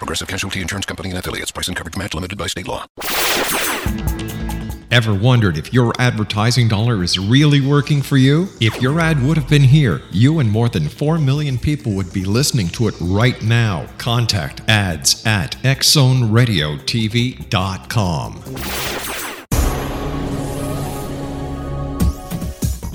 Progressive Casualty Insurance Company and affiliates. Price and coverage match limited by state law. Ever wondered if your advertising dollar is really working for you? If your ad would have been here, you and more than 4 million people would be listening to it right now. Contact ads at xzoneradiotv.com.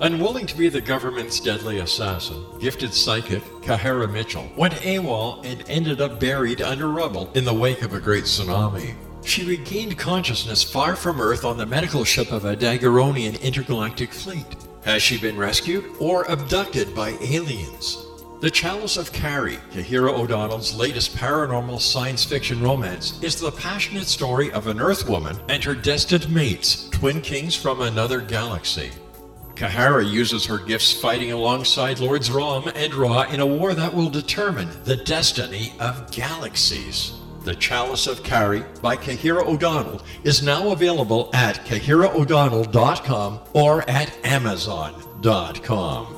Unwilling to be the government's deadly assassin, gifted psychic Kahara Mitchell went AWOL and ended up buried under rubble in the wake of a great tsunami. She regained consciousness far from Earth on the medical ship of a Dagaronian intergalactic fleet. Has she been rescued or abducted by aliens? The Chalice of Carrie, Kahira O'Donnell's latest paranormal science fiction romance, is the passionate story of an Earth woman and her destined mates, twin kings from another galaxy. Kahara uses her gifts fighting alongside Lords Rom and Ra in a war that will determine the destiny of galaxies. The Chalice of Carrie by Kahira O'Donnell is now available at kahiraodonnell.com or at amazon.com.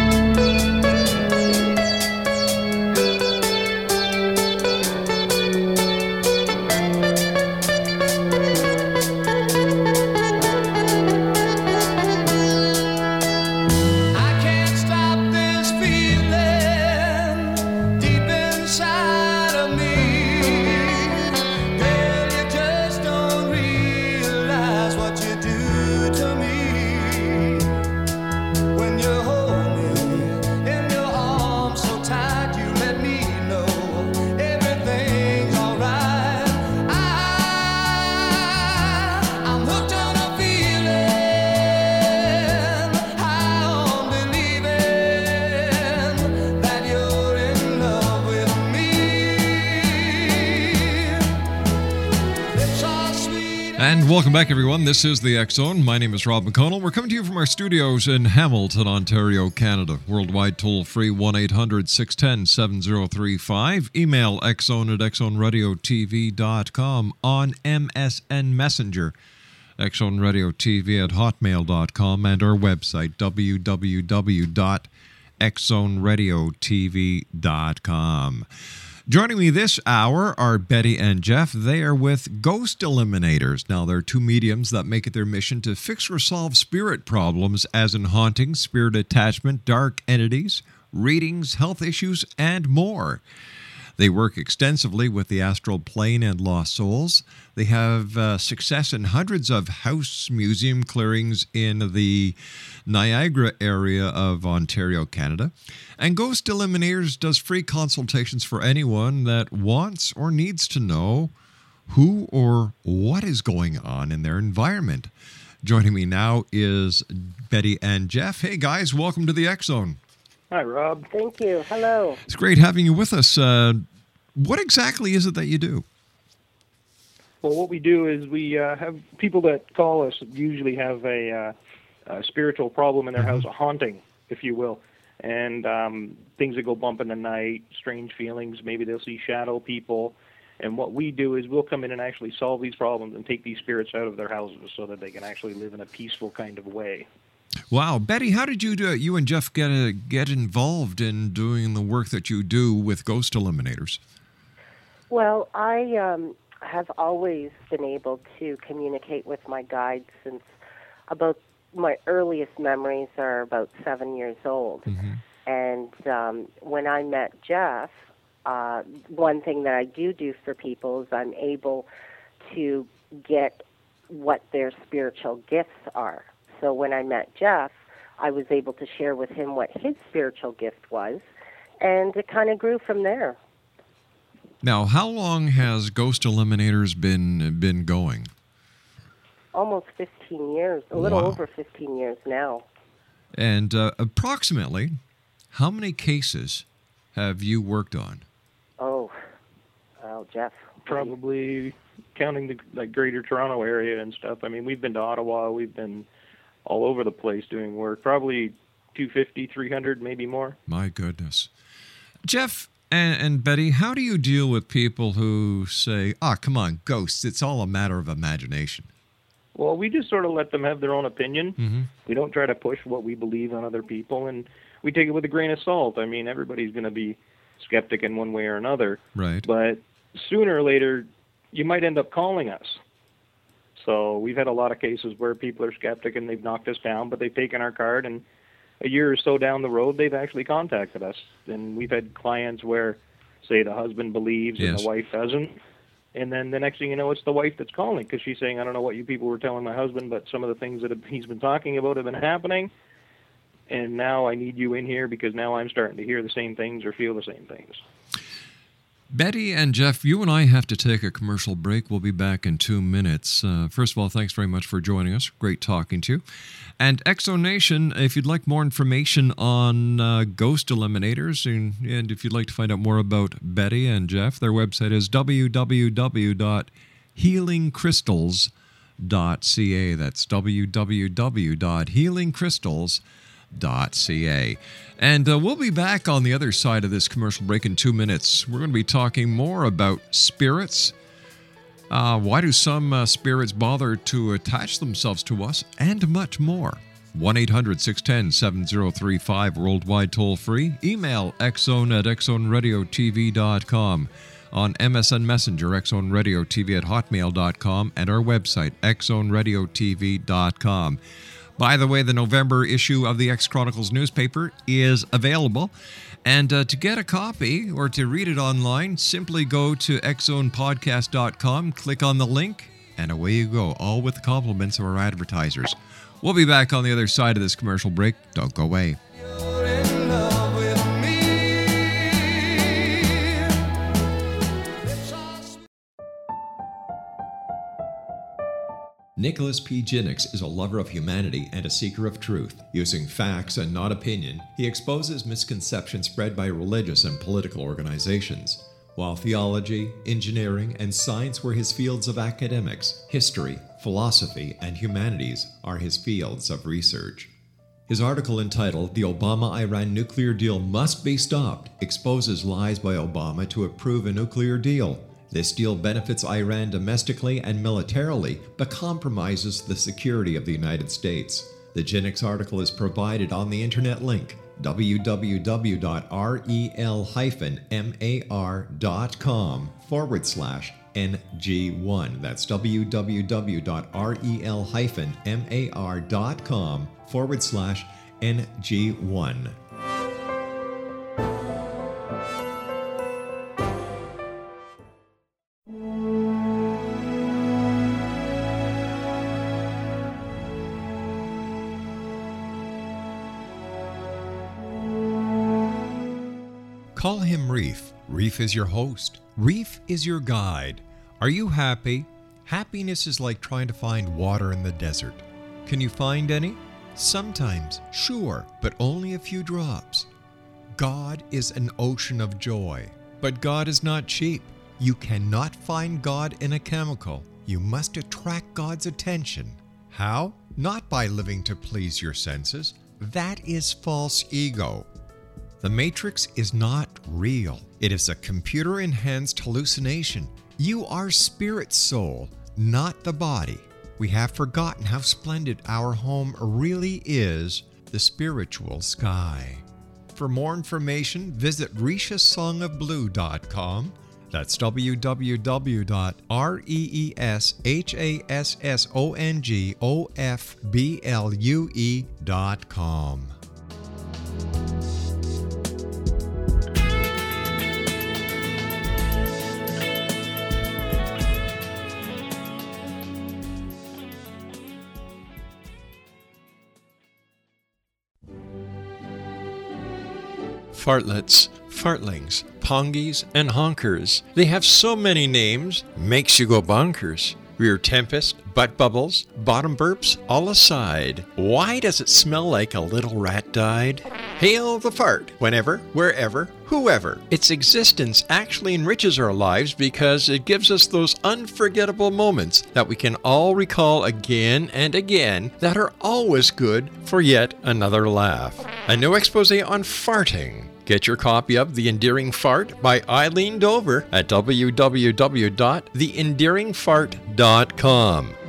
This is the X Zone. My name is Rob McConnell. We're coming to you from our studios in Hamilton, Ontario, Canada. Worldwide toll free 1 800 610 7035. Email xzone at xzoneradiotv.com on MSN Messenger. Xzone Radio TV at hotmail.com and our website www.xzoneradiotv.com. Joining me this hour are Betty and Jeff. They are with Ghost Eliminators. Now, they're two mediums that make it their mission to fix or solve spirit problems, as in hauntings, spirit attachment, dark entities, readings, health issues, and more. They work extensively with the astral plane and lost souls. They have uh, success in hundreds of house museum clearings in the Niagara area of Ontario, Canada. And Ghost Eliminators does free consultations for anyone that wants or needs to know who or what is going on in their environment. Joining me now is Betty and Jeff. Hey guys, welcome to the X Zone. Hi, Rob. Thank you. Hello. It's great having you with us. Uh, what exactly is it that you do? Well, what we do is we uh, have people that call us usually have a, uh, a spiritual problem in their house, a haunting, if you will, and um, things that go bump in the night, strange feelings. Maybe they'll see shadow people. And what we do is we'll come in and actually solve these problems and take these spirits out of their houses so that they can actually live in a peaceful kind of way. Wow, Betty, how did you do? You and Jeff get uh, get involved in doing the work that you do with Ghost Eliminators? Well, I um, have always been able to communicate with my guides since about my earliest memories are about seven years old. And um, when I met Jeff, uh, one thing that I do do for people is I'm able to get what their spiritual gifts are. So when I met Jeff, I was able to share with him what his spiritual gift was, and it kind of grew from there. Now, how long has Ghost Eliminators been been going? Almost 15 years, a little Wow. over 15 years now. And uh, approximately, how many cases have you worked on? Oh, well, Jeff. Probably counting the like Greater Toronto area and stuff. I mean, we've been to Ottawa, we've been all over the place doing work. Probably 250, 300, maybe more. My goodness, Jeff and, and Betty, how do you deal with people who say, "Ah, come on, ghosts! It's all a matter of imagination"? Well, we just sort of let them have their own opinion. Mm-hmm. We don't try to push what we believe on other people, and we take it with a grain of salt. I mean, everybody's going to be skeptic in one way or another. Right. But sooner or later, you might end up calling us. So we've had a lot of cases where people are skeptic and they've knocked us down, but they've taken our card, and a year or so down the road, they've actually contacted us. And we've had clients where, say, the husband believes and the wife doesn't. And then the next thing you know, it's the wife that's calling because she's saying, I don't know what you people were telling my husband, but some of the things that he's been talking about have been happening. And now I need you in here because now I'm starting to hear the same things or feel the same things. Betty and Jeff, you and I have to take a commercial break. We'll be back in two minutes. Uh, first of all, thanks very much for joining us. Great talking to you. And Exonation, if you'd like more information on uh, ghost eliminators, and, and if you'd like to find out more about Betty and Jeff, their website is www.healingcrystals.ca. That's www.healingcrystals.ca. And uh, we'll be back on the other side of this commercial break in two minutes. We're going to be talking more about spirits. Uh, why do some uh, spirits bother to attach themselves to us? And much more. 1 800 610 7035, worldwide toll free. Email xzone at xzoneradiotv.com. On MSN Messenger, xzoneradiotv at hotmail.com, and our website, xzoneradiotv.com. By the way, the November issue of the X Chronicles newspaper is available. And uh, to get a copy or to read it online, simply go to xzonepodcast.com, click on the link, and away you go, all with the compliments of our advertisers. We'll be back on the other side of this commercial break. Don't go away. Nicholas P. Jinnix is a lover of humanity and a seeker of truth. Using facts and not opinion, he exposes misconceptions spread by religious and political organizations. While theology, engineering, and science were his fields of academics, history, philosophy, and humanities are his fields of research. His article entitled The Obama Iran Nuclear Deal Must Be Stopped exposes lies by Obama to approve a nuclear deal. This deal benefits Iran domestically and militarily, but compromises the security of the United States. The Genix article is provided on the internet link www.rel-mar.com forward slash NG1. That's www.rel-mar.com forward slash NG1. Reef. Reef is your host. Reef is your guide. Are you happy? Happiness is like trying to find water in the desert. Can you find any? Sometimes, sure, but only a few drops. God is an ocean of joy, but God is not cheap. You cannot find God in a chemical. You must attract God's attention. How? Not by living to please your senses. That is false ego. The Matrix is not real. It is a computer enhanced hallucination. You are spirit soul, not the body. We have forgotten how splendid our home really is the spiritual sky. For more information, visit rishasongofblue.com. That's www.reeshassongofblue.com. Fartlets, fartlings, pongies, and honkers. They have so many names, makes you go bonkers. Rear tempest, butt bubbles, bottom burps, all aside. Why does it smell like a little rat died? Hail the fart, whenever, wherever, whoever. Its existence actually enriches our lives because it gives us those unforgettable moments that we can all recall again and again that are always good for yet another laugh. A new expose on farting. Get your copy of The Endearing Fart by Eileen Dover at www.theendearingfart.com.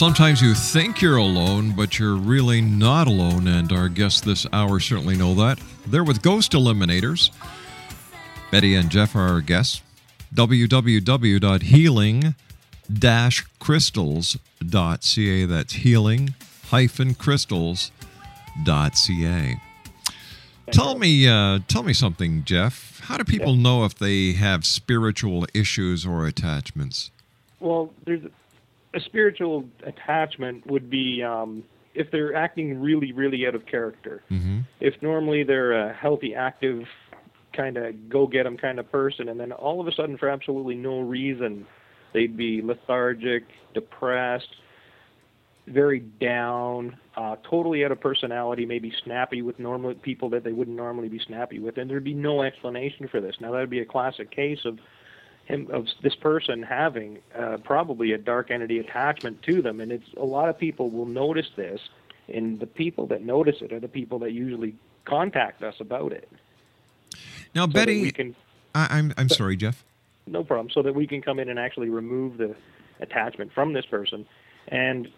sometimes you think you're alone, but you're really not alone, and our guests this hour certainly know that. They're with Ghost Eliminators. Betty and Jeff are our guests. www.healing-crystals.ca. That's healing-crystals.ca. Tell me, uh, tell me something, Jeff. How do people know if they have spiritual issues or attachments? Well, there's a spiritual attachment would be um, if they're acting really, really out of character. Mm-hmm. If normally they're a healthy, active, kind of go get 'em kind of person, and then all of a sudden, for absolutely no reason, they'd be lethargic, depressed, very down, uh, totally out of personality, maybe snappy with normal people that they wouldn't normally be snappy with, and there'd be no explanation for this. Now that would be a classic case of him of this person having uh, probably a dark entity attachment to them, and it's a lot of people will notice this, and the people that notice it are the people that usually contact us about it. Now, so Betty, we can I, I'm I'm sorry, Jeff. no problem, so that we can come in and actually remove the attachment from this person And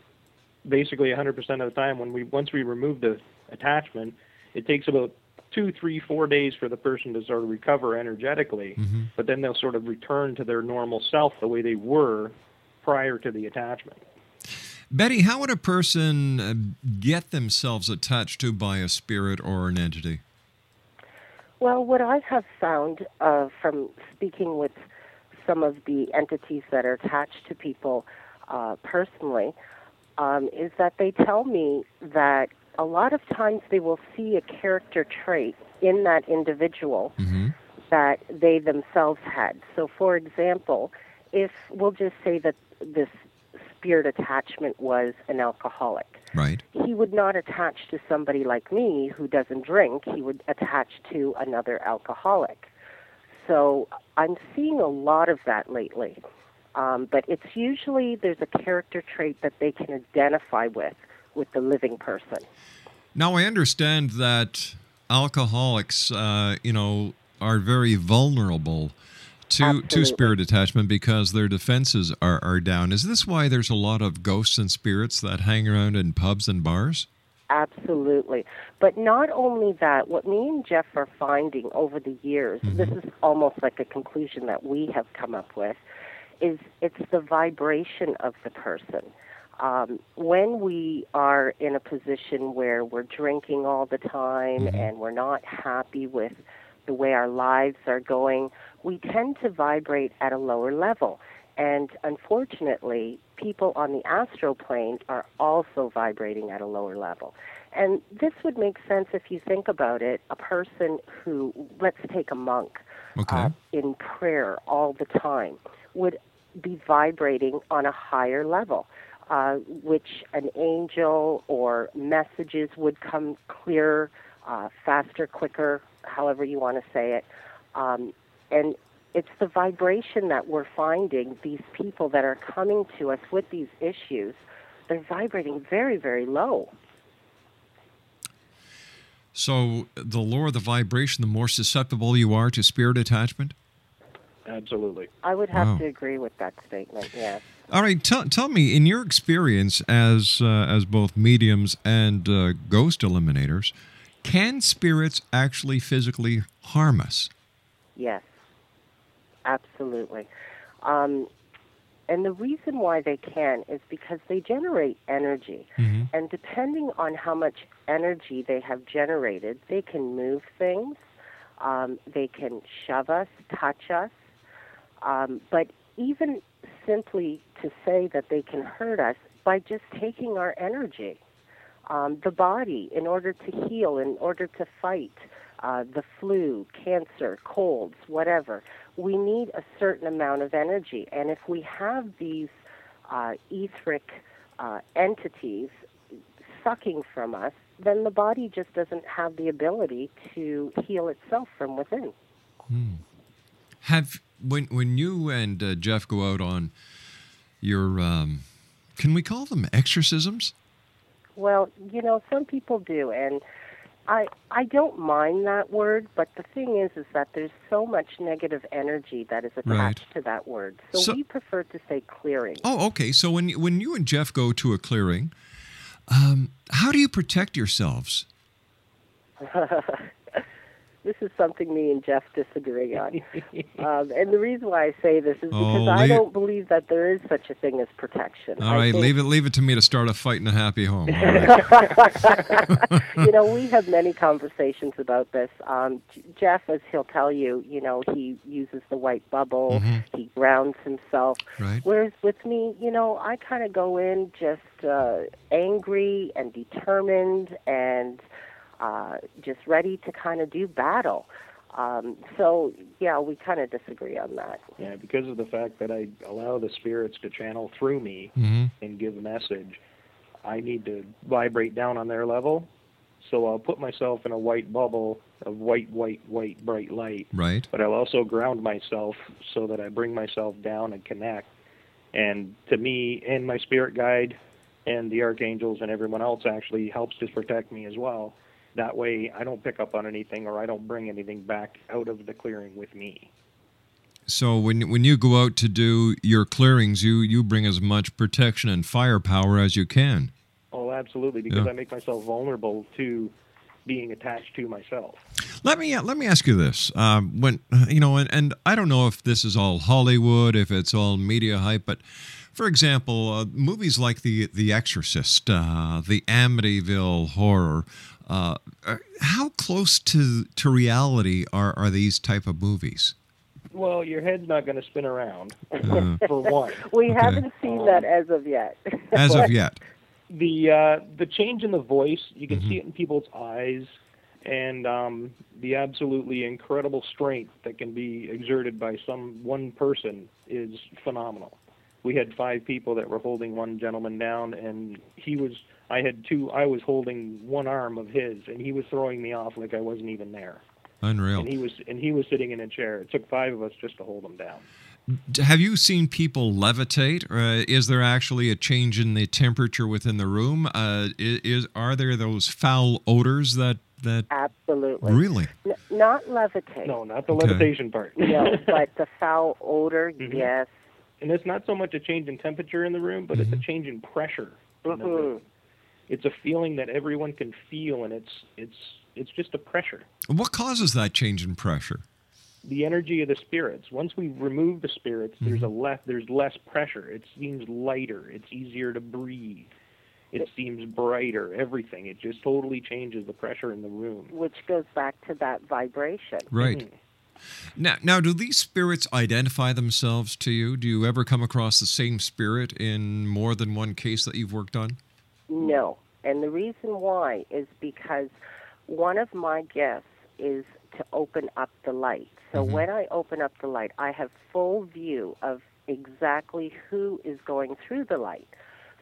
basically, 100% of the time, when we once we remove the attachment, it takes about two, three, four days for the person to sort of recover energetically. Mm-hmm. But then they'll sort of return to their normal self the way they were prior to the attachment. Betty, how would a person uh, get themselves attached to by a spirit or an entity? Well, what I have found uh, from speaking with some of the entities that are attached to people uh, personally um, is that they tell me that a lot of times they will see a character trait in that individual that they themselves had. So, for example, if we'll just say that this spirit attachment was an alcoholic, Right. he would not attach to somebody like me who doesn't drink. He would attach to another alcoholic. So I'm seeing a lot of that lately. Um, but it's usually there's a character trait that they can identify with with the living person. Now, I understand that alcoholics, uh, you know, are very vulnerable to, to spirit attachment because their defenses are, are down. Is this why there's a lot of ghosts and spirits that hang around in pubs and bars? Absolutely. But not only that, what me and Jeff are finding over the years, this is almost like a conclusion that we have come up with, is it's the vibration of the person. Um, when we are in a position where we're drinking all the time and we're not happy with the way our lives are going, we tend to vibrate at a lower level. And unfortunately, people on the astral plane are also vibrating at a lower level. And this would make sense if you think about it. A person who, let's take a monk, Okay. uh, in prayer all the time would be vibrating on a higher level, uh, which an angel or messages would come clearer, uh, faster, quicker, however you want to say it. Um, and it's the vibration that we're finding these people that are coming to us with these issues, they're vibrating very, very low. So, the lower the vibration, the more susceptible you are to spirit attachment? Absolutely. I would have Wow. to agree with that statement, yes. All right, tell, tell me, in your experience as uh, as both mediums and uh, ghost eliminators, can spirits actually physically harm us? Yes, absolutely. Um, and the reason why they can is because they generate energy. And depending on how much energy they have generated, they can move things, um, they can shove us, touch us. Um, but even simply to say that they can hurt us by just taking our energy, um, the body, in order to heal, in order to fight uh, the flu, cancer, colds, whatever, we need a certain amount of energy. And if we have these uh, etheric uh, entities sucking from us, then the body just doesn't have the ability to heal itself from within. Have when when you and uh, Jeff go out on your um, can we call them exorcisms? Well, you know, some people do, and I I don't mind that word, but the thing is, is that there's so much negative energy that is attached Right. to that word. So, So- we prefer to say clearing. Oh, okay. So when when you and Jeff go to a clearing, um, how do you protect yourselves? this is something me and Jeff disagree on. um, and the reason why I say this is because Oh, I don't believe that there is such a thing as protection. All I right, think- leave it leave it to me to start a fight in a happy home. All right. you know, we have many conversations about this. Um, Jeff, as he'll tell you, you know, he uses the white bubble. Mhm. He grounds himself. Right. Whereas with me, you know, I kind of go in just uh, angry and determined and uh, just ready to kind of do battle. Um, so, yeah, we kind of disagree on that. Yeah, because of the fact that I allow the spirits to channel through me Mhm. and give a message, I need to vibrate down on their level. So I'll put myself in a white bubble of white, white, white, bright light. Right. But I'll also ground myself so that I bring myself down and connect. And to me, and my spirit guide, and the archangels and everyone else actually helps to protect me as well. That way, I don't pick up on anything or I don't bring anything back out of the clearing with me. So when when you go out to do your clearings, you you bring as much protection and firepower as you can. Oh, absolutely, because Yeah. I make myself vulnerable to being attached to myself. Let me let me ask you this: um, when you know, and, and I don't know if this is all Hollywood, if it's all media hype, but for example, uh, movies like the The Exorcist, uh, the Amityville Horror. Uh, uh, how close to to reality are are these type of movies? Well, your head's not going to spin around, Uh, for one. We haven't seen that as of yet. as of yet, the uh, the change in the voice, you can Mm-hmm. see it in people's eyes, and um, the absolutely incredible strength that can be exerted by some one person is phenomenal. We had five people that were holding one gentleman down, and he was. I had two. I was holding one arm of his, and he was throwing me off like I wasn't even there. unreal. And he was and he was sitting in a chair. It took five of us just to hold him down. Have you seen people levitate? Uh, is there actually a change in the temperature within the room? Uh, i- is are there those foul odors that that Absolutely. really? N- not levitate. No, not the Okay. levitation part. No, but the foul odor, Mhm. yes. And it's not so much a change in temperature in the room, but Mm-hmm. it's a change in pressure in the Mhm. room. It's a feeling that everyone can feel, and it's it's it's just a pressure. What causes that change in pressure? The energy of the spirits. Once we remove the spirits, there's Mm-hmm. a less there's less pressure. It seems lighter. It's easier to breathe. It seems brighter. Everything. It just totally changes the pressure in the room. Which goes back to that vibration. Right. Mhm. Now, now, do these spirits identify themselves to you? Do you ever come across the same spirit in more than one case that you've worked on? No. And the reason why is because one of my gifts is to open up the light. So when I open up the light, I have full view of exactly who is going through the light.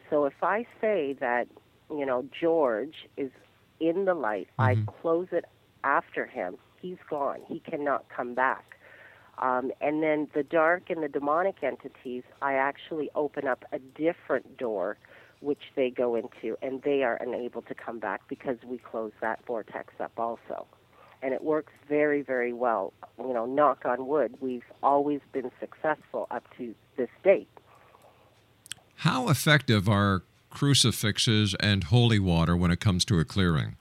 So if I say that, you know, George is in the light, I close it after him. He's gone. He cannot come back. Um, and then the dark and the demonic entities, I actually open up a different door which they go into, and they are unable to come back because we close that vortex up also. And it works very, very well. You know, knock on wood, we've always been successful up to this date. How effective are crucifixes and holy water when it comes to a clearing?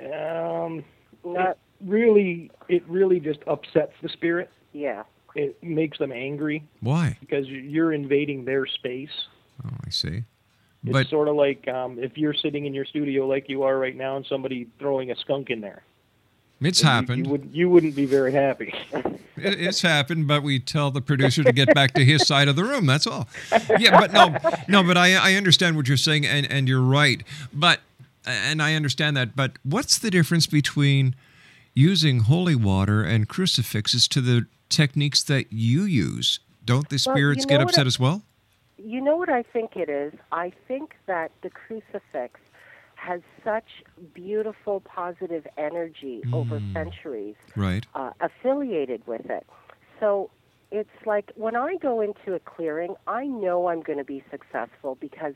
Um, Not, really, it really just upsets the spirit. yeah. It makes them angry Why? because you're invading their space. Oh, I see. It's But sort of like um, if you're sitting in your studio like you are right now, and somebody throwing a skunk in there. it's You- happened. You, would you wouldn't be very happy. It- It's happened, but we tell the producer to get back to his side of the room. That's all. Yeah, but no, no, but I, I understand what you're saying, and, and you're right. But and I understand that. But what's the difference between using holy water and crucifixes to the techniques that you use? Don't the Well, spirits you get know what upset I- as well? You know what I think it is? I think that the crucifix has such beautiful positive energy over centuries Right. uh, affiliated with it. So it's like when I go into a clearing, I know I'm going to be successful because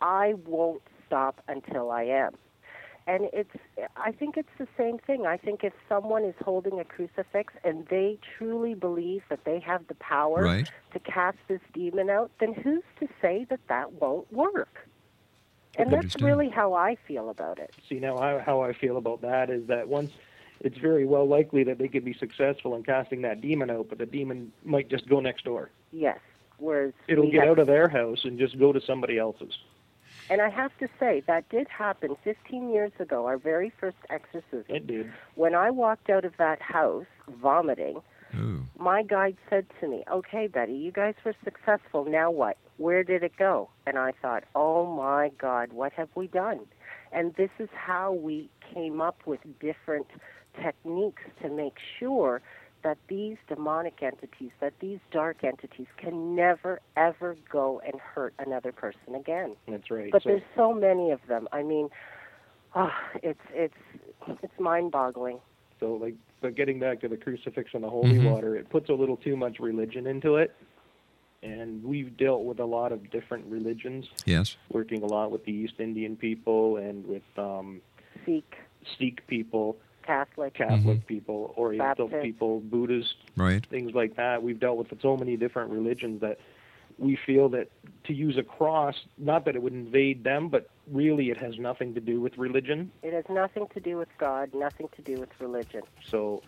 I won't stop until I am. And it's I think it's the same thing. I think if someone is holding a crucifix and they truly believe that they have the power Right. to cast this demon out, then who's to say that that won't work? And that's understand. really how I feel about it. See now, how, how I feel about that is that once it's very well likely that they could be successful in casting that demon out, but the demon might just go next door. Yes. Whereas It'll get have- out of their house and just go to somebody else's. And I have to say, that did happen 15 years ago, our very first exorcism. It did. When I walked out of that house vomiting, Ooh. my guide said to me, Okay, Betty, you guys were successful. Now what? Where did it go? And I thought, Oh my God, what have we done? And this is how we came up with different techniques to make sure that these demonic entities, that these dark entities can never, ever go and hurt another person again. That's right. But so, there's so many of them. I mean, oh, it's it's it's mind-boggling. so like, but getting back to the crucifix and the holy Mhm. water, it puts a little too much religion into it. And we've dealt with a lot of different religions, Yes. working a lot with the East Indian people and with um, Seek. Sikh people, Catholic. Catholic mm-hmm. people, Oriental Baptist. people, Buddhist, Right. things like that. We've dealt with so many different religions that we feel that to use a cross, not that it would invade them, but really it has nothing to do with religion. It has nothing to do with God, nothing to do with religion. So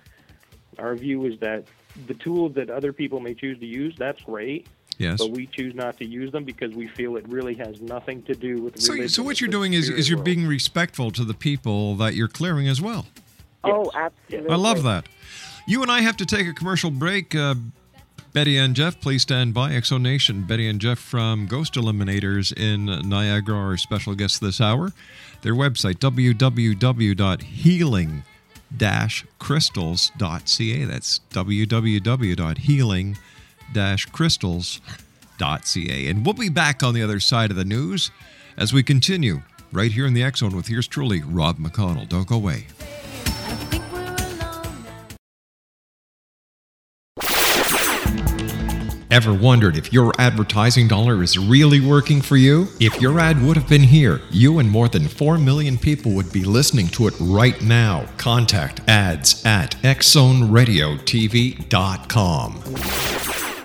our view is that the tools that other people may choose to use, that's great. Yes. But we choose not to use them because we feel it really has nothing to do with religion. so what you're doing is, is you're world. being respectful to the people that you're clearing as well. Oh, absolutely. I love that. You and I have to take a commercial break. Uh, Betty and Jeff, please stand by. Exo Nation, Betty and Jeff from Ghost Eliminators in Niagara are special guests this hour. Their website, www.healing-crystals.ca. That's www.healing-crystals.ca. And we'll be back on the other side of the news as we continue right here in the Zone with yours truly, Rob McConnell. Don't go away. Ever wondered if your advertising dollar is really working for you? If your ad would have been here, you and more than 4 million people would be listening to it right now. Contact ads at xzoneradiotv.com.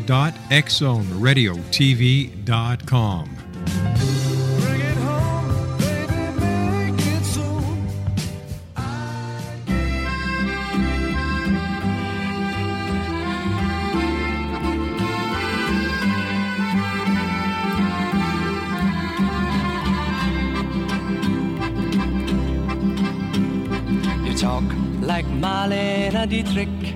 www.xzoneradiotv.com. You talk like Marlene Dietrich,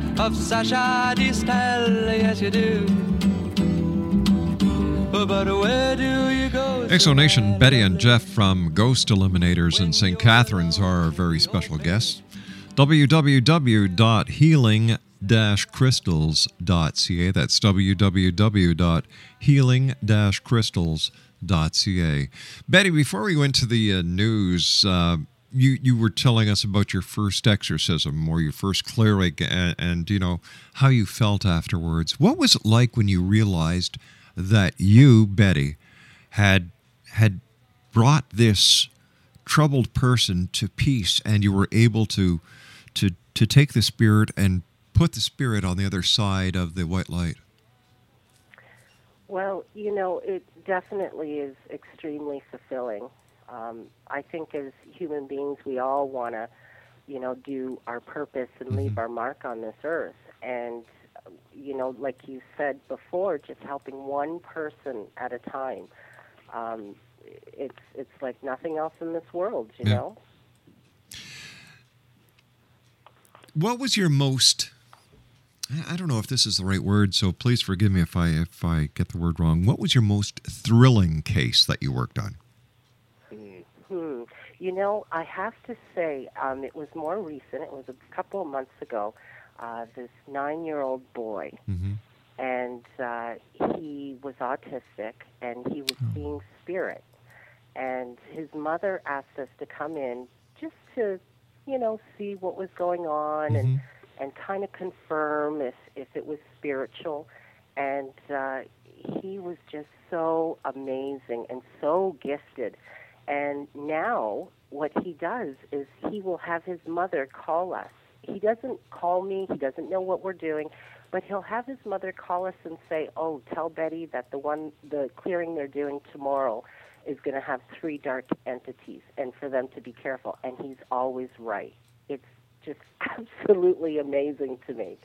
of Sacha Distel. Yes, you do. but where do you go? Exonation, Betty and Jeff from Ghost Eliminators in St. Catharines are our very special guests. www.healing-crystals.ca. That's www.healing-crystals.ca. Betty, before we went to the uh, news, uh, you you were telling us about your first exorcism or your first cleric, and, and you know how you felt afterwards. What was it like when you realized that you, Betty, had had brought this troubled person to peace, and you were able to to to take the spirit and put the spirit on the other side of the white light? Well, you know, it definitely is extremely fulfilling. Um, I think as human beings, we all want to, you know, do our purpose and leave our mark on this earth. And, you know, like you said before, just helping one person at a time. Um, it's it's like nothing else in this world, you Yeah. know. What was your most I- I don't know if this is the right word, so please forgive me if I if I get the word wrong. What was your most thrilling case that you worked on? You know, I have to say, um, it was more recent. It was a couple of months ago. Uh, this nine-year-old boy, and uh, he was autistic, and he was seeing spirit. And his mother asked us to come in just to, you know, see what was going on and and kind of confirm if if it was spiritual. And uh, he was just so amazing and so gifted. And now what he does is he will have his mother call us. He doesn't call me, he doesn't know what we're doing, but he'll have his mother call us and say, "Oh, tell Betty that the one the clearing they're doing tomorrow is going to have three dark entities and for them to be careful." And he's always right. It's just absolutely amazing to me.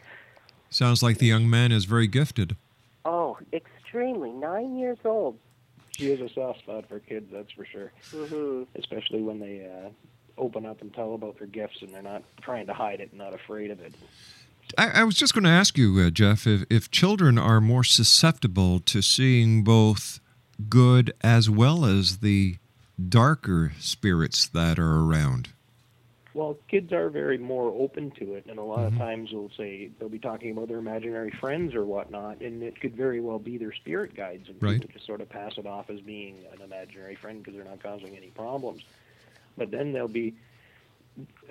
Sounds like the young man is very gifted. Oh, extremely. 9 years old. She is a soft spot for kids, that's for sure. hmm Especially when they uh, open up and tell about their gifts and they're not trying to hide it and not afraid of it. I, I was just going to ask you, uh, Jeff, if, if children are more susceptible to seeing both good as well as the darker spirits that are around. Well, kids are very more open to it, and a lot of times they'll say they'll be talking about their imaginary friends or whatnot, and it could very well be their spirit guides, and Right. people just sort of pass it off as being an imaginary friend because they're not causing any problems. But then there'll be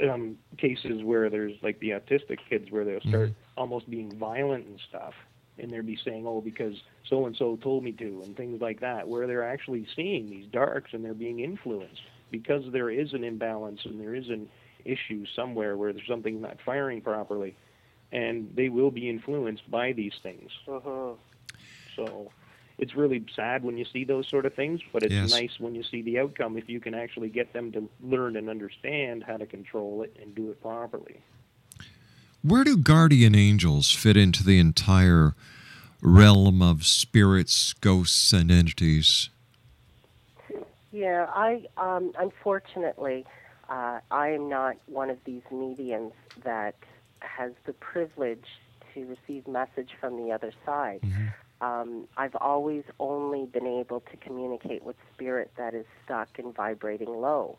um, cases where there's like the autistic kids where they'll start almost being violent and stuff, and they'll be saying, "Oh, because so and so told me to," and things like that, where they're actually seeing these darks and they're being influenced because there is an imbalance and there is an issue somewhere where there's something not firing properly, and they will be influenced by these things. hmm So it's really sad when you see those sort of things, but it's Yes. nice when you see the outcome if you can actually get them to learn and understand how to control it and do it properly. Where do guardian angels fit into the entire realm of spirits, ghosts, and entities? Yeah, I um, unfortunately, uh, I am not one of these mediums that has the privilege to receive message from the other side. Um, I've always only been able to communicate with spirit that is stuck and vibrating low.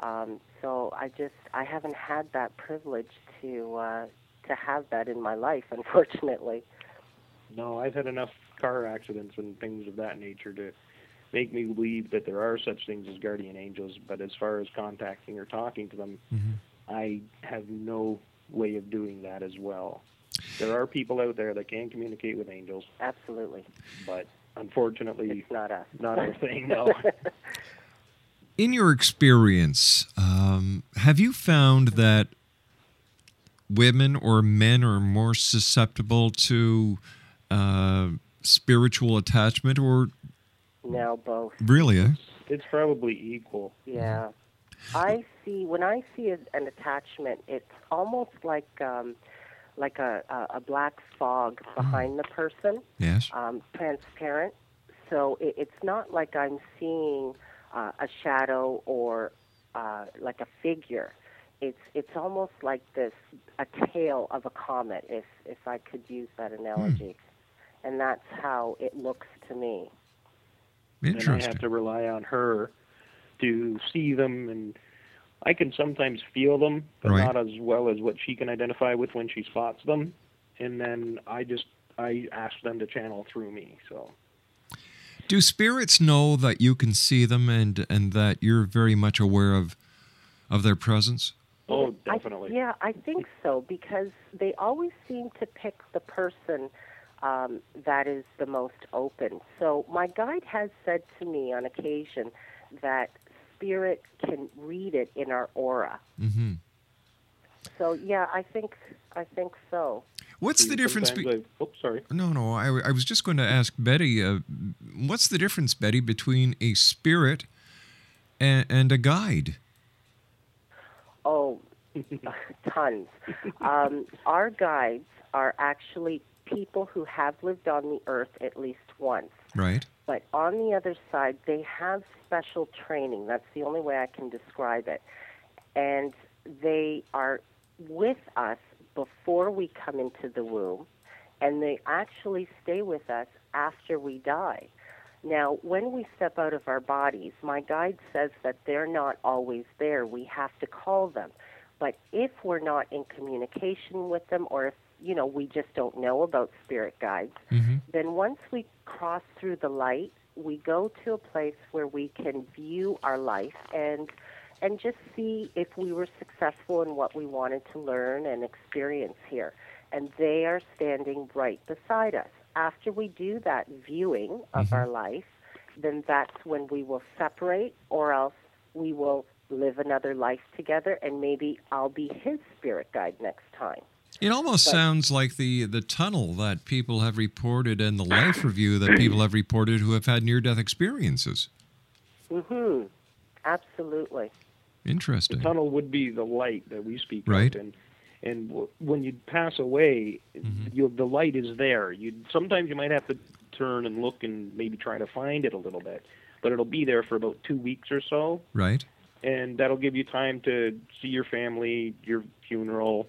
Um, so I just I haven't had that privilege to uh, to have that in my life, unfortunately. No, I've had enough car accidents and things of that nature to make me believe that there are such things as guardian angels, but as far as contacting or talking to them, I have no way of doing that as well. There are people out there that can communicate with angels, Absolutely, but unfortunately, it's not us. not our thing. No. In your experience, um, have you found that women or men are more susceptible to uh, spiritual attachment, or now both. really? Eh? it's probably equal. Yeah. I see when I see a, an attachment, it's almost like um, like a, a, a black fog behind the person, Yes. um, transparent. So it, it's not like I'm seeing uh, a shadow or uh, like a figure. It's it's almost like this a tail of a comet, if if I could use that analogy, and that's how it looks to me. And I Interesting. have to rely on her to see them, and I can sometimes feel them, but Right. not as well as what she can identify with when she spots them. And then I just I ask them to channel through me. So Do spirits know that you can see them and and that you're very much aware of of their presence? oh, I- definitely. yeah, I think so because they always seem to pick the person um, that is the most open. So my guide has said to me on occasion that spirit can read it in our aura. Mm-hmm. So yeah, I think I think so. What's the difference? Sometimes Be- I, oops, sorry. no, no. I, I was just going to ask Betty. Uh, what's the difference, Betty, between a spirit and, and a guide? Oh, tons. Um, our guides are actually people who have lived on the earth at least once. Right. But on the other side, they have special training. That's the only way I can describe it. And they are with us before we come into the womb, and they actually stay with us after we die. Now, when we step out of our bodies, my guide says that they're not always there. We have to call them. But if we're not in communication with them, or if you know we just don't know about spirit guides, mm-hmm. then once we cross through the light, we go to a place where we can view our life and and just see if we were successful in what we wanted to learn and experience here. And they are standing right beside us. After we do that viewing of mm-hmm. our life, then that's when we will separate or else we will live another life together and maybe I'll be his spirit guide next time. It almost But- sounds like the the tunnel that people have reported and the life review that people have reported who have had near death experiences. Mm-hmm. Mhm. Absolutely. Interesting. The tunnel would be the light that we speak Right. of, and and w- when you pass away, you the light is there. You sometimes you might have to turn and look and maybe try to find it a little bit, but it'll be there for about two weeks or so, Right. and that'll give you time to see your family, your funeral,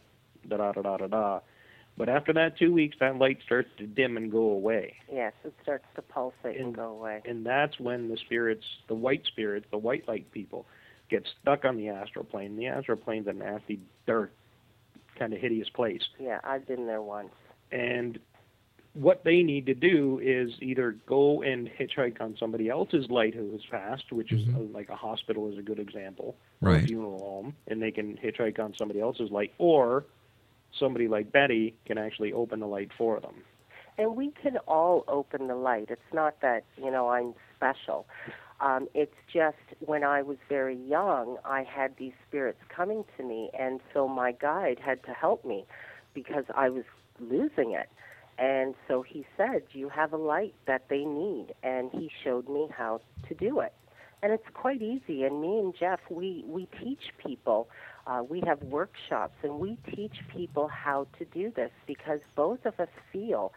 da da da da da da. But after that two weeks, that light starts to dim and go away. Yes, it starts to pulsate and go away. and that's when the spirits, the white spirits, the white light people, get stuck on the astral plane. The astral plane's a nasty, dark, kind of hideous place. Yeah, I've been there once. And what they need to do is either go and hitchhike on somebody else's light who has passed, which is uh, like a hospital is a good example, Right. a funeral home, and they can hitchhike on somebody else's light, or somebody like Betty can actually open the light for them. And we can all open the light. It's not that, you know, I'm special. Um, it's just when I was very young, I had these spirits coming to me, and so my guide had to help me because I was losing it. And so he said, You have a light that they need. And he showed me how to do it. And it's quite easy. And me and Jeff, we, we teach people. Uh, we have workshops, and we teach people how to do this because both of us feel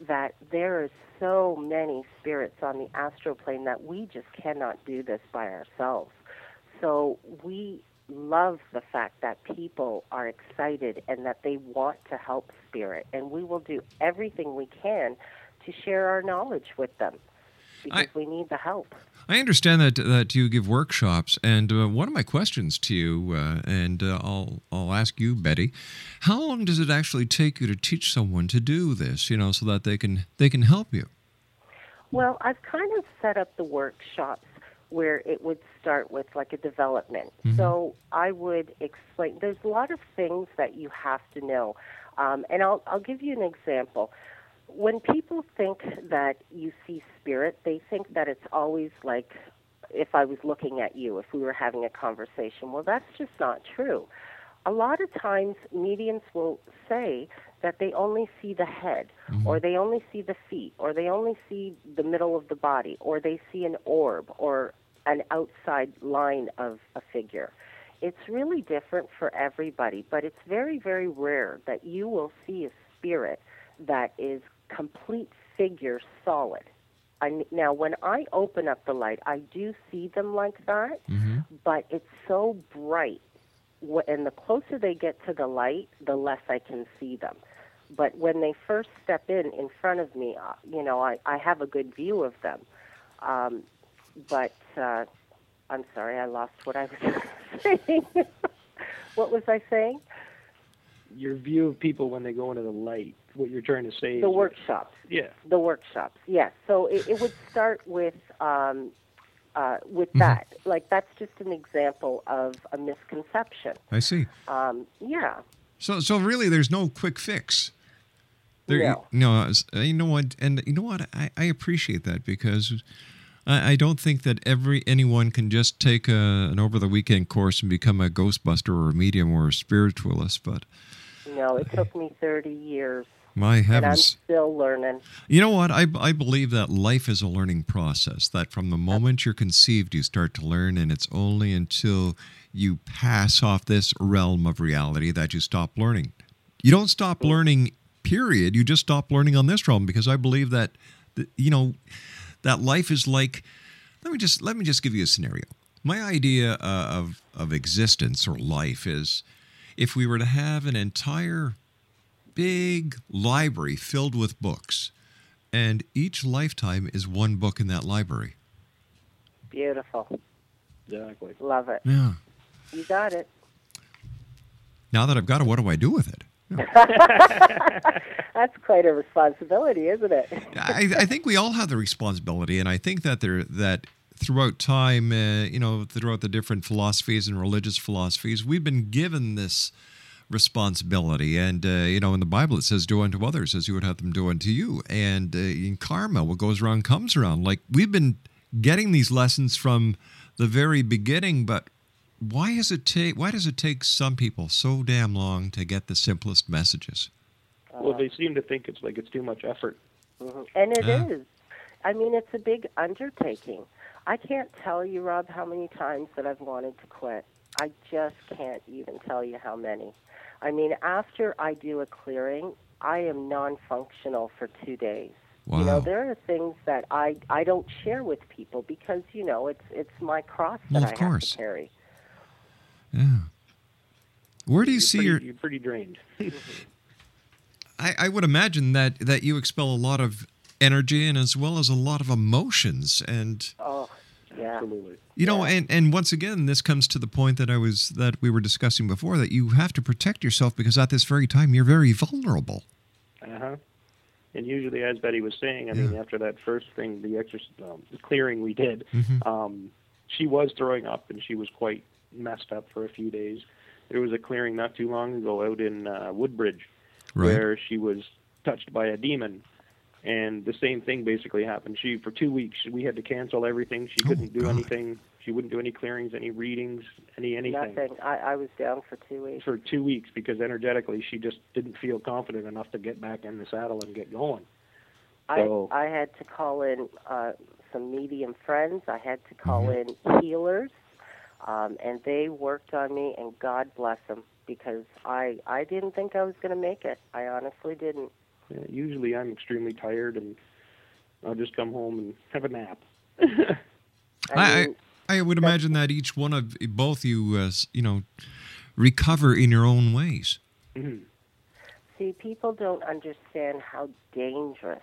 that there are so many spirits on the astral plane that we just cannot do this by ourselves. So we love the fact that people are excited and that they want to help spirit, and we will do everything we can to share our knowledge with them because we need the help. I understand that that you give workshops, and uh, one of my questions to you, uh, and uh, I'll I'll ask you, Betty, how long does it actually take you to teach someone to do this? You know, so that they can they can help you. Well, I've kind of set up the workshops where it would start with like a development. So I would explain. There's a lot of things that you have to know, um, and I'll I'll give you an example. When people think that you see spirit, they think that it's always like if I was looking at you, if we were having a conversation. Well, that's just not true. A lot of times, mediums will say that they only see the head, mm-hmm. or they only see the feet, or they only see the middle of the body, or they see an orb, or an outside line of a figure. It's really different for everybody, but it's very, very rare that you will see a spirit that is complete figure solid. I, now, when I open up the light, I do see them like that, but it's so bright. And the closer they get to the light, the less I can see them. But when they first step in in front of me, uh, you know, I, I have a good view of them. Um, but uh, I'm sorry, I lost what I was saying. what was I saying? Your view of people when they go into the light. What you're trying to say. The is workshops. Yeah. The workshops, yes. So it, it would start with um, uh, with that. Like that's just an example of a misconception. I see. Um, yeah. So, so really, there's no quick fix. There, No. you know, uh, you know what, and you know what, I, I appreciate that because I, I don't think that every anyone can just take a, an over the weekend course and become a Ghostbuster or a medium or a spiritualist. But No, it took me 30 years. My And I'm heavens, still learning. you know what? I, I believe that life is a learning process. That from the moment you're conceived, you start to learn, and it's only until you pass off this realm of reality that you stop learning. You don't stop learning, period. You just stop learning on this realm because I believe that, that, you know, that life is like. Let me just let me just give you a scenario. My idea uh, of of existence or life is, if we were to have an entire big library filled with books, and each lifetime is one book in that library. Beautiful. Exactly. Love it. Yeah. You got it. Now that I've got it, what do I do with it? That's quite a responsibility, isn't it? I, I think we all have the responsibility, and I think that there that throughout time, uh, you know, throughout the different philosophies and religious philosophies, we've been given this responsibility. And uh, you know, in the Bible, it says, "Do unto others as you would have them do unto you." And uh, in karma, what goes around comes around. Like we've been getting these lessons from the very beginning, but why is it take? Why does it take some people so damn long to get the simplest messages? Well, they seem to think it's like it's too much effort. Mhm. And it is. Yeah. I mean, it's a big undertaking. I can't tell you, Rob, how many times that I've wanted to quit. I just can't even tell you how many. I mean, after I do a clearing, I am non-functional for two days. Wow. You know, there are things that I I don't share with people because you know it's it's my cross that Well, of I have course. to carry. Yeah. Where do you You're see pretty, your? You're pretty drained. I, I would imagine that that you expel a lot of energy and as well as a lot of emotions and Oh, yeah. Absolutely. you know and and once again this comes to the point that I was that we were discussing before that you have to protect yourself because at this very time you're very vulnerable. Uh huh. And usually, as Betty was saying, I mean, after that first thing, the exorc- um, the clearing we did, Mhm. um, she was throwing up and she was quite messed up for a few days. There was a clearing not too long ago out in uh, Woodbridge Right. where she was touched by a demon. And the same thing basically happened. She, for two weeks, we had to cancel everything. She couldn't do God. anything. She wouldn't do any clearings, any readings, any anything Nothing. I, I was down for two weeks. for two weeks because energetically she just didn't feel confident enough to get back in the saddle and get going. So- I I had to call in uh, some medium friends. I had to call Mm-hmm. in healers, um, and they worked on me. And God bless them because I I didn't think I was going to make it. I honestly didn't. Yeah, usually I'm extremely tired and I'll just come home and have a nap. I, I I, I would imagine that each one of both you uh, you know recover in your own ways. Mhm. see, people don't understand how dangerous,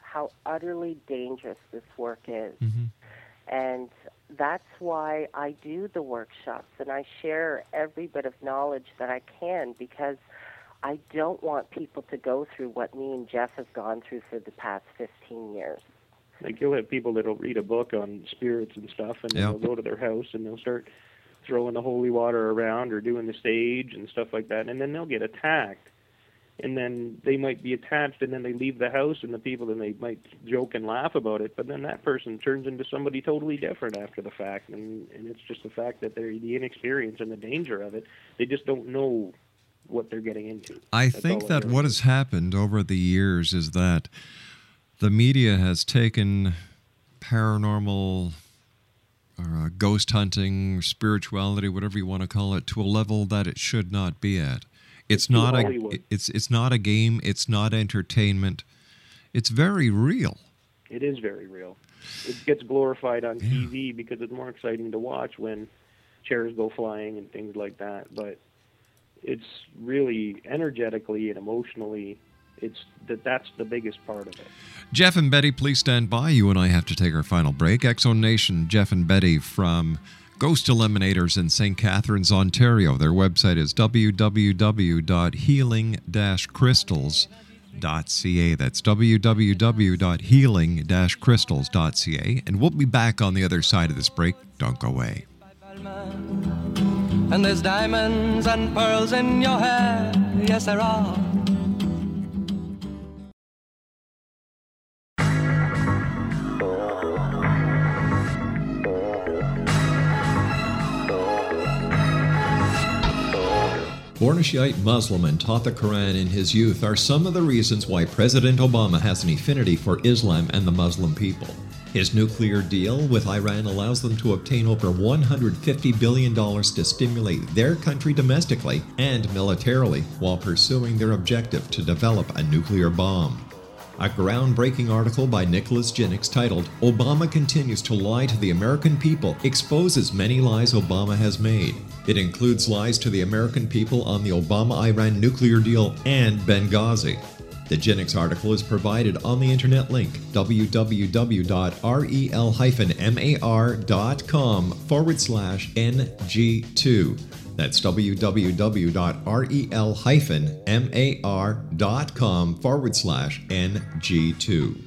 how utterly dangerous this work is. And that's why I do the workshops and I share every bit of knowledge that I can because I don't want people to go through what me and Jeff have gone through for the past 15 years. Like you'll have people that'll read a book on spirits and stuff and then Yeah. they'll go to their house and they'll start throwing the holy water around or doing the sage and stuff like that and then they'll get attacked. And then they might be attached and then they leave the house and the people and they might joke and laugh about it, but then that person turns into somebody totally different after the fact and and it's just the fact that they're the inexperience and the danger of it. They just don't know what they're getting into. I That's think that what has happened over the years is that the media has taken paranormal or uh, ghost hunting, spirituality, whatever you want to call it, to a level that it should not be at. It's, It's not a it's it's not a game, it's not entertainment. It's very real. It is very real. It gets glorified on TV because it's more exciting to watch when chairs go flying and things like that. But it's really energetically and emotionally it's that that's the biggest part of it. Jeff and Betty, please stand by. You and I have to take our final break. X Zone Nation, Jeff and Betty from Ghost Eliminators in St. Catharines, Ontario. Their website is www.healing-crystals.ca. That's www.healing-crystals.ca. And we'll be back on the other side of this break. Don't go away. And there's diamonds and pearls in your hair. Yes, there are. Shiite Muslim and taught the Quran in his youth are some of the reasons why President Obama has an affinity for Islam and the Muslim people. His nuclear deal with Iran allows them to obtain over $150 billion to stimulate their country domestically and militarily while pursuing their objective to develop a nuclear bomb. A groundbreaking article by Nicholas Jennings titled Obama Continues to Lie to the American People exposes many lies Obama has made. It includes lies to the American people on the Obama Iran nuclear deal and Benghazi. The Jennings article is provided on the internet link www.rel-mar.com forward slash ng2. That's www.rel-mar.com forward slash ng2.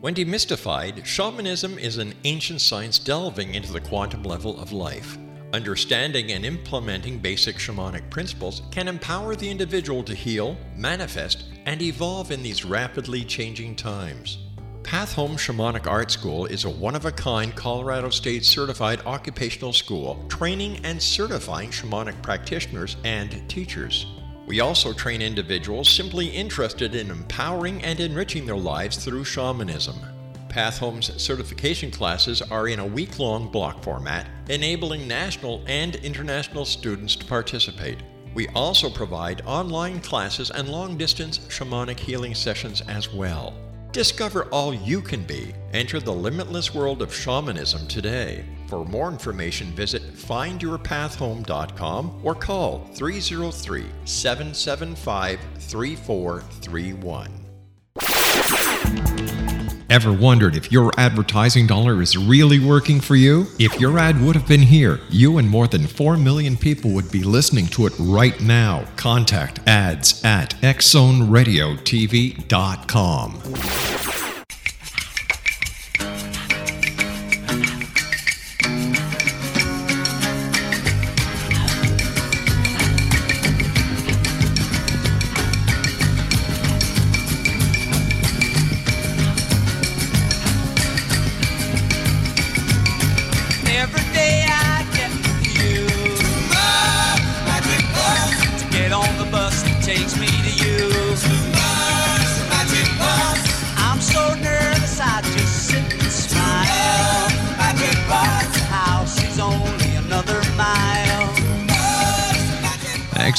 When demystified, shamanism is an ancient science delving into the quantum level of life. Understanding and implementing basic shamanic principles can empower the individual to heal, manifest, and evolve in these rapidly changing times. Path Home Shamanic Art School is a one of a kind Colorado State certified occupational school training and certifying shamanic practitioners and teachers. We also train individuals simply interested in empowering and enriching their lives through shamanism. Path Home's certification classes are in a week long block format, enabling national and international students to participate. We also provide online classes and long distance shamanic healing sessions as well. Discover all you can be. Enter the limitless world of shamanism today. For more information, visit findyourpathhome.com or call 303 775 3431. Ever wondered if your advertising dollar is really working for you? If your ad would have been here, you and more than 4 million people would be listening to it right now. Contact ads at xzoneradiotv.com.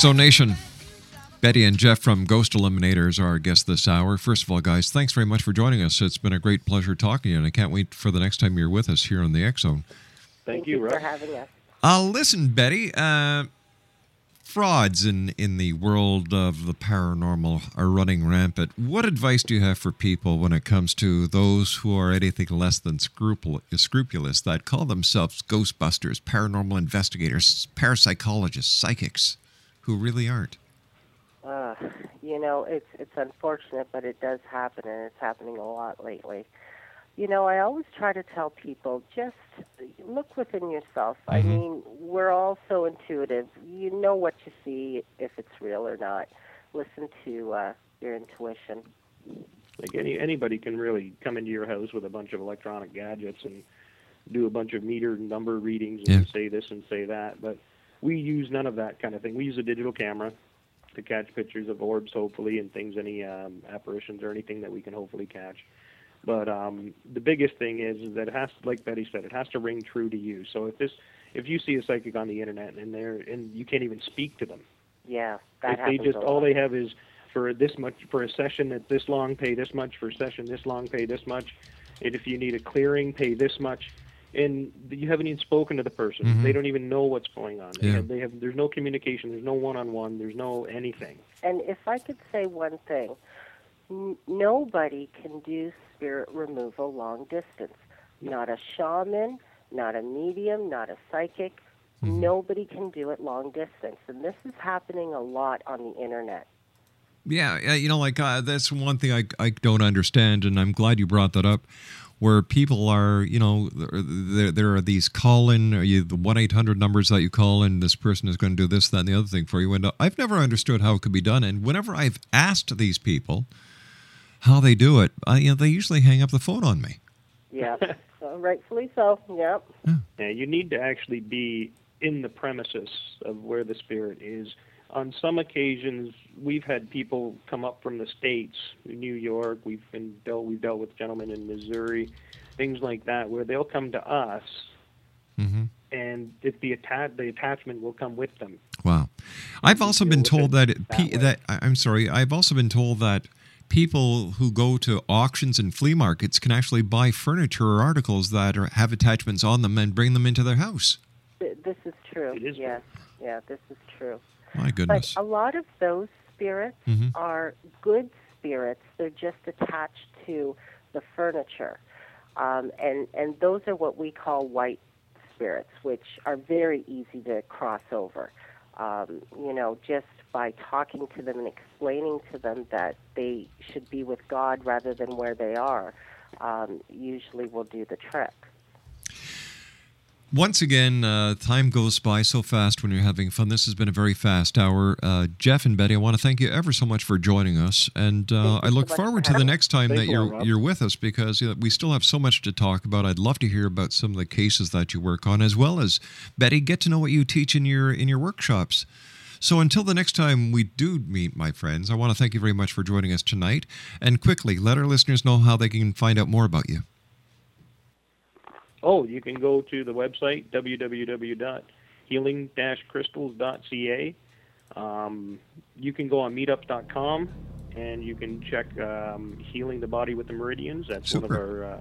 X Zone Nation. Betty and Jeff from Ghost Eliminators are our guests this hour. First of all, guys, thanks very much for joining us. It's been a great pleasure talking to you, and I can't wait for the next time you're with us here on the X Zone. Thank, you, for having us. Uh, listen, Betty, uh, frauds in, in the world of the paranormal are running rampant. What advice do you have for people when it comes to those who are anything less than scrupul- scrupulous that call themselves Ghostbusters, paranormal investigators, parapsychologists, psychics, who really aren't? Uh, you know, it's it's unfortunate, but it does happen, and it's happening a lot lately. You know, I always try to tell people just look within yourself. I mean, we're all so intuitive. You know what you see if it's real or not. Listen to uh, your intuition. Like any anybody can really come into your house with a bunch of electronic gadgets and do a bunch of meter number readings and say this and say that. But we use none of that kind of thing. We use a digital camera to catch pictures of orbs, hopefully, and things, any um, apparitions or anything that we can hopefully catch. But um, the biggest thing is, is that it has, like Betty said, it has to ring true to you. So if this, if you see a psychic on the internet and they're and you can't even speak to them, Yeah, that if they just all they have is for this much for a session that's this long, pay this much for a session this long, pay this much. And if you need a clearing, pay this much. And you haven't even spoken to the person. Mhm. They don't even know what's going on. They Yeah. have, they have there's no communication. There's no one-on-one. There's no anything. And if I could say one thing, n- nobody can do spirit removal long distance. Not a shaman, not a medium, not a psychic. Nobody can do it long distance. And this is happening a lot on the internet. Yeah, yeah, you know, like uh, that's one thing I, I don't understand, and I'm glad you brought that up. Where people are, you know, there, there are these call in, or you, the 1 800 numbers that you call, and this person is going to do this, that, and the other thing for you. And uh, I've never understood how it could be done. And whenever I've asked these people how they do it, I, you know, they usually hang up the phone on me. Yeah, so rightfully so. Yep. Yeah, you need to actually be in the premises of where the spirit is. On some occasions, we've had people come up from the states, New York. We've been dealt. We've dealt with gentlemen in Missouri, things like that, where they'll come to us, Mm-hmm. and if the atta- the attachment will come with them. Wow. I've also been told that it, pe- that I- I'm sorry. I've also been told that people who go to auctions and flea markets can actually buy furniture or articles that are, have attachments on them and bring them into their house. This is true. yes. Yeah, this is true. My goodness. But a lot of those spirits Mhm. are good spirits. They're just attached to the furniture. Um, and, and those are what we call white spirits, which are very easy to cross over. Um, you know, just by talking to them and explaining to them that they should be with God rather than where they are, um, usually will do the trick. Once again, uh, time goes by so fast when you're having fun. This has been a very fast hour. Uh, Jeff and Betty, I want to thank you ever so much for joining us, and uh, I look much forward to the next time Thanks that you're Rob. you're with us because you know, we still have so much to talk about. I'd love to hear about some of the cases that you work on, as well as Betty, get to know what you teach in your in your workshops. So until the next time we do meet, my friends, I want to thank you very much for joining us tonight. And quickly, let our listeners know how they can find out more about you. Oh, you can go to the website www.healing-crystals.ca. Um, you can go on meetup.com and you can check um, Healing the Body with the Meridians. That's one of our uh,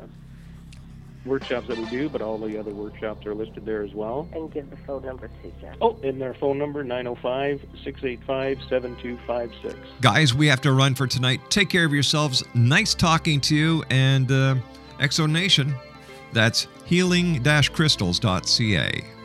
workshops that we do, but all the other workshops are listed there as well. And give the phone number too, Jeff. Oh, and their phone number 905 685 7256. Guys, we have to run for tonight. Take care of yourselves. Nice talking to you. And uh, X Zone Nation, that's healing-crystals.ca.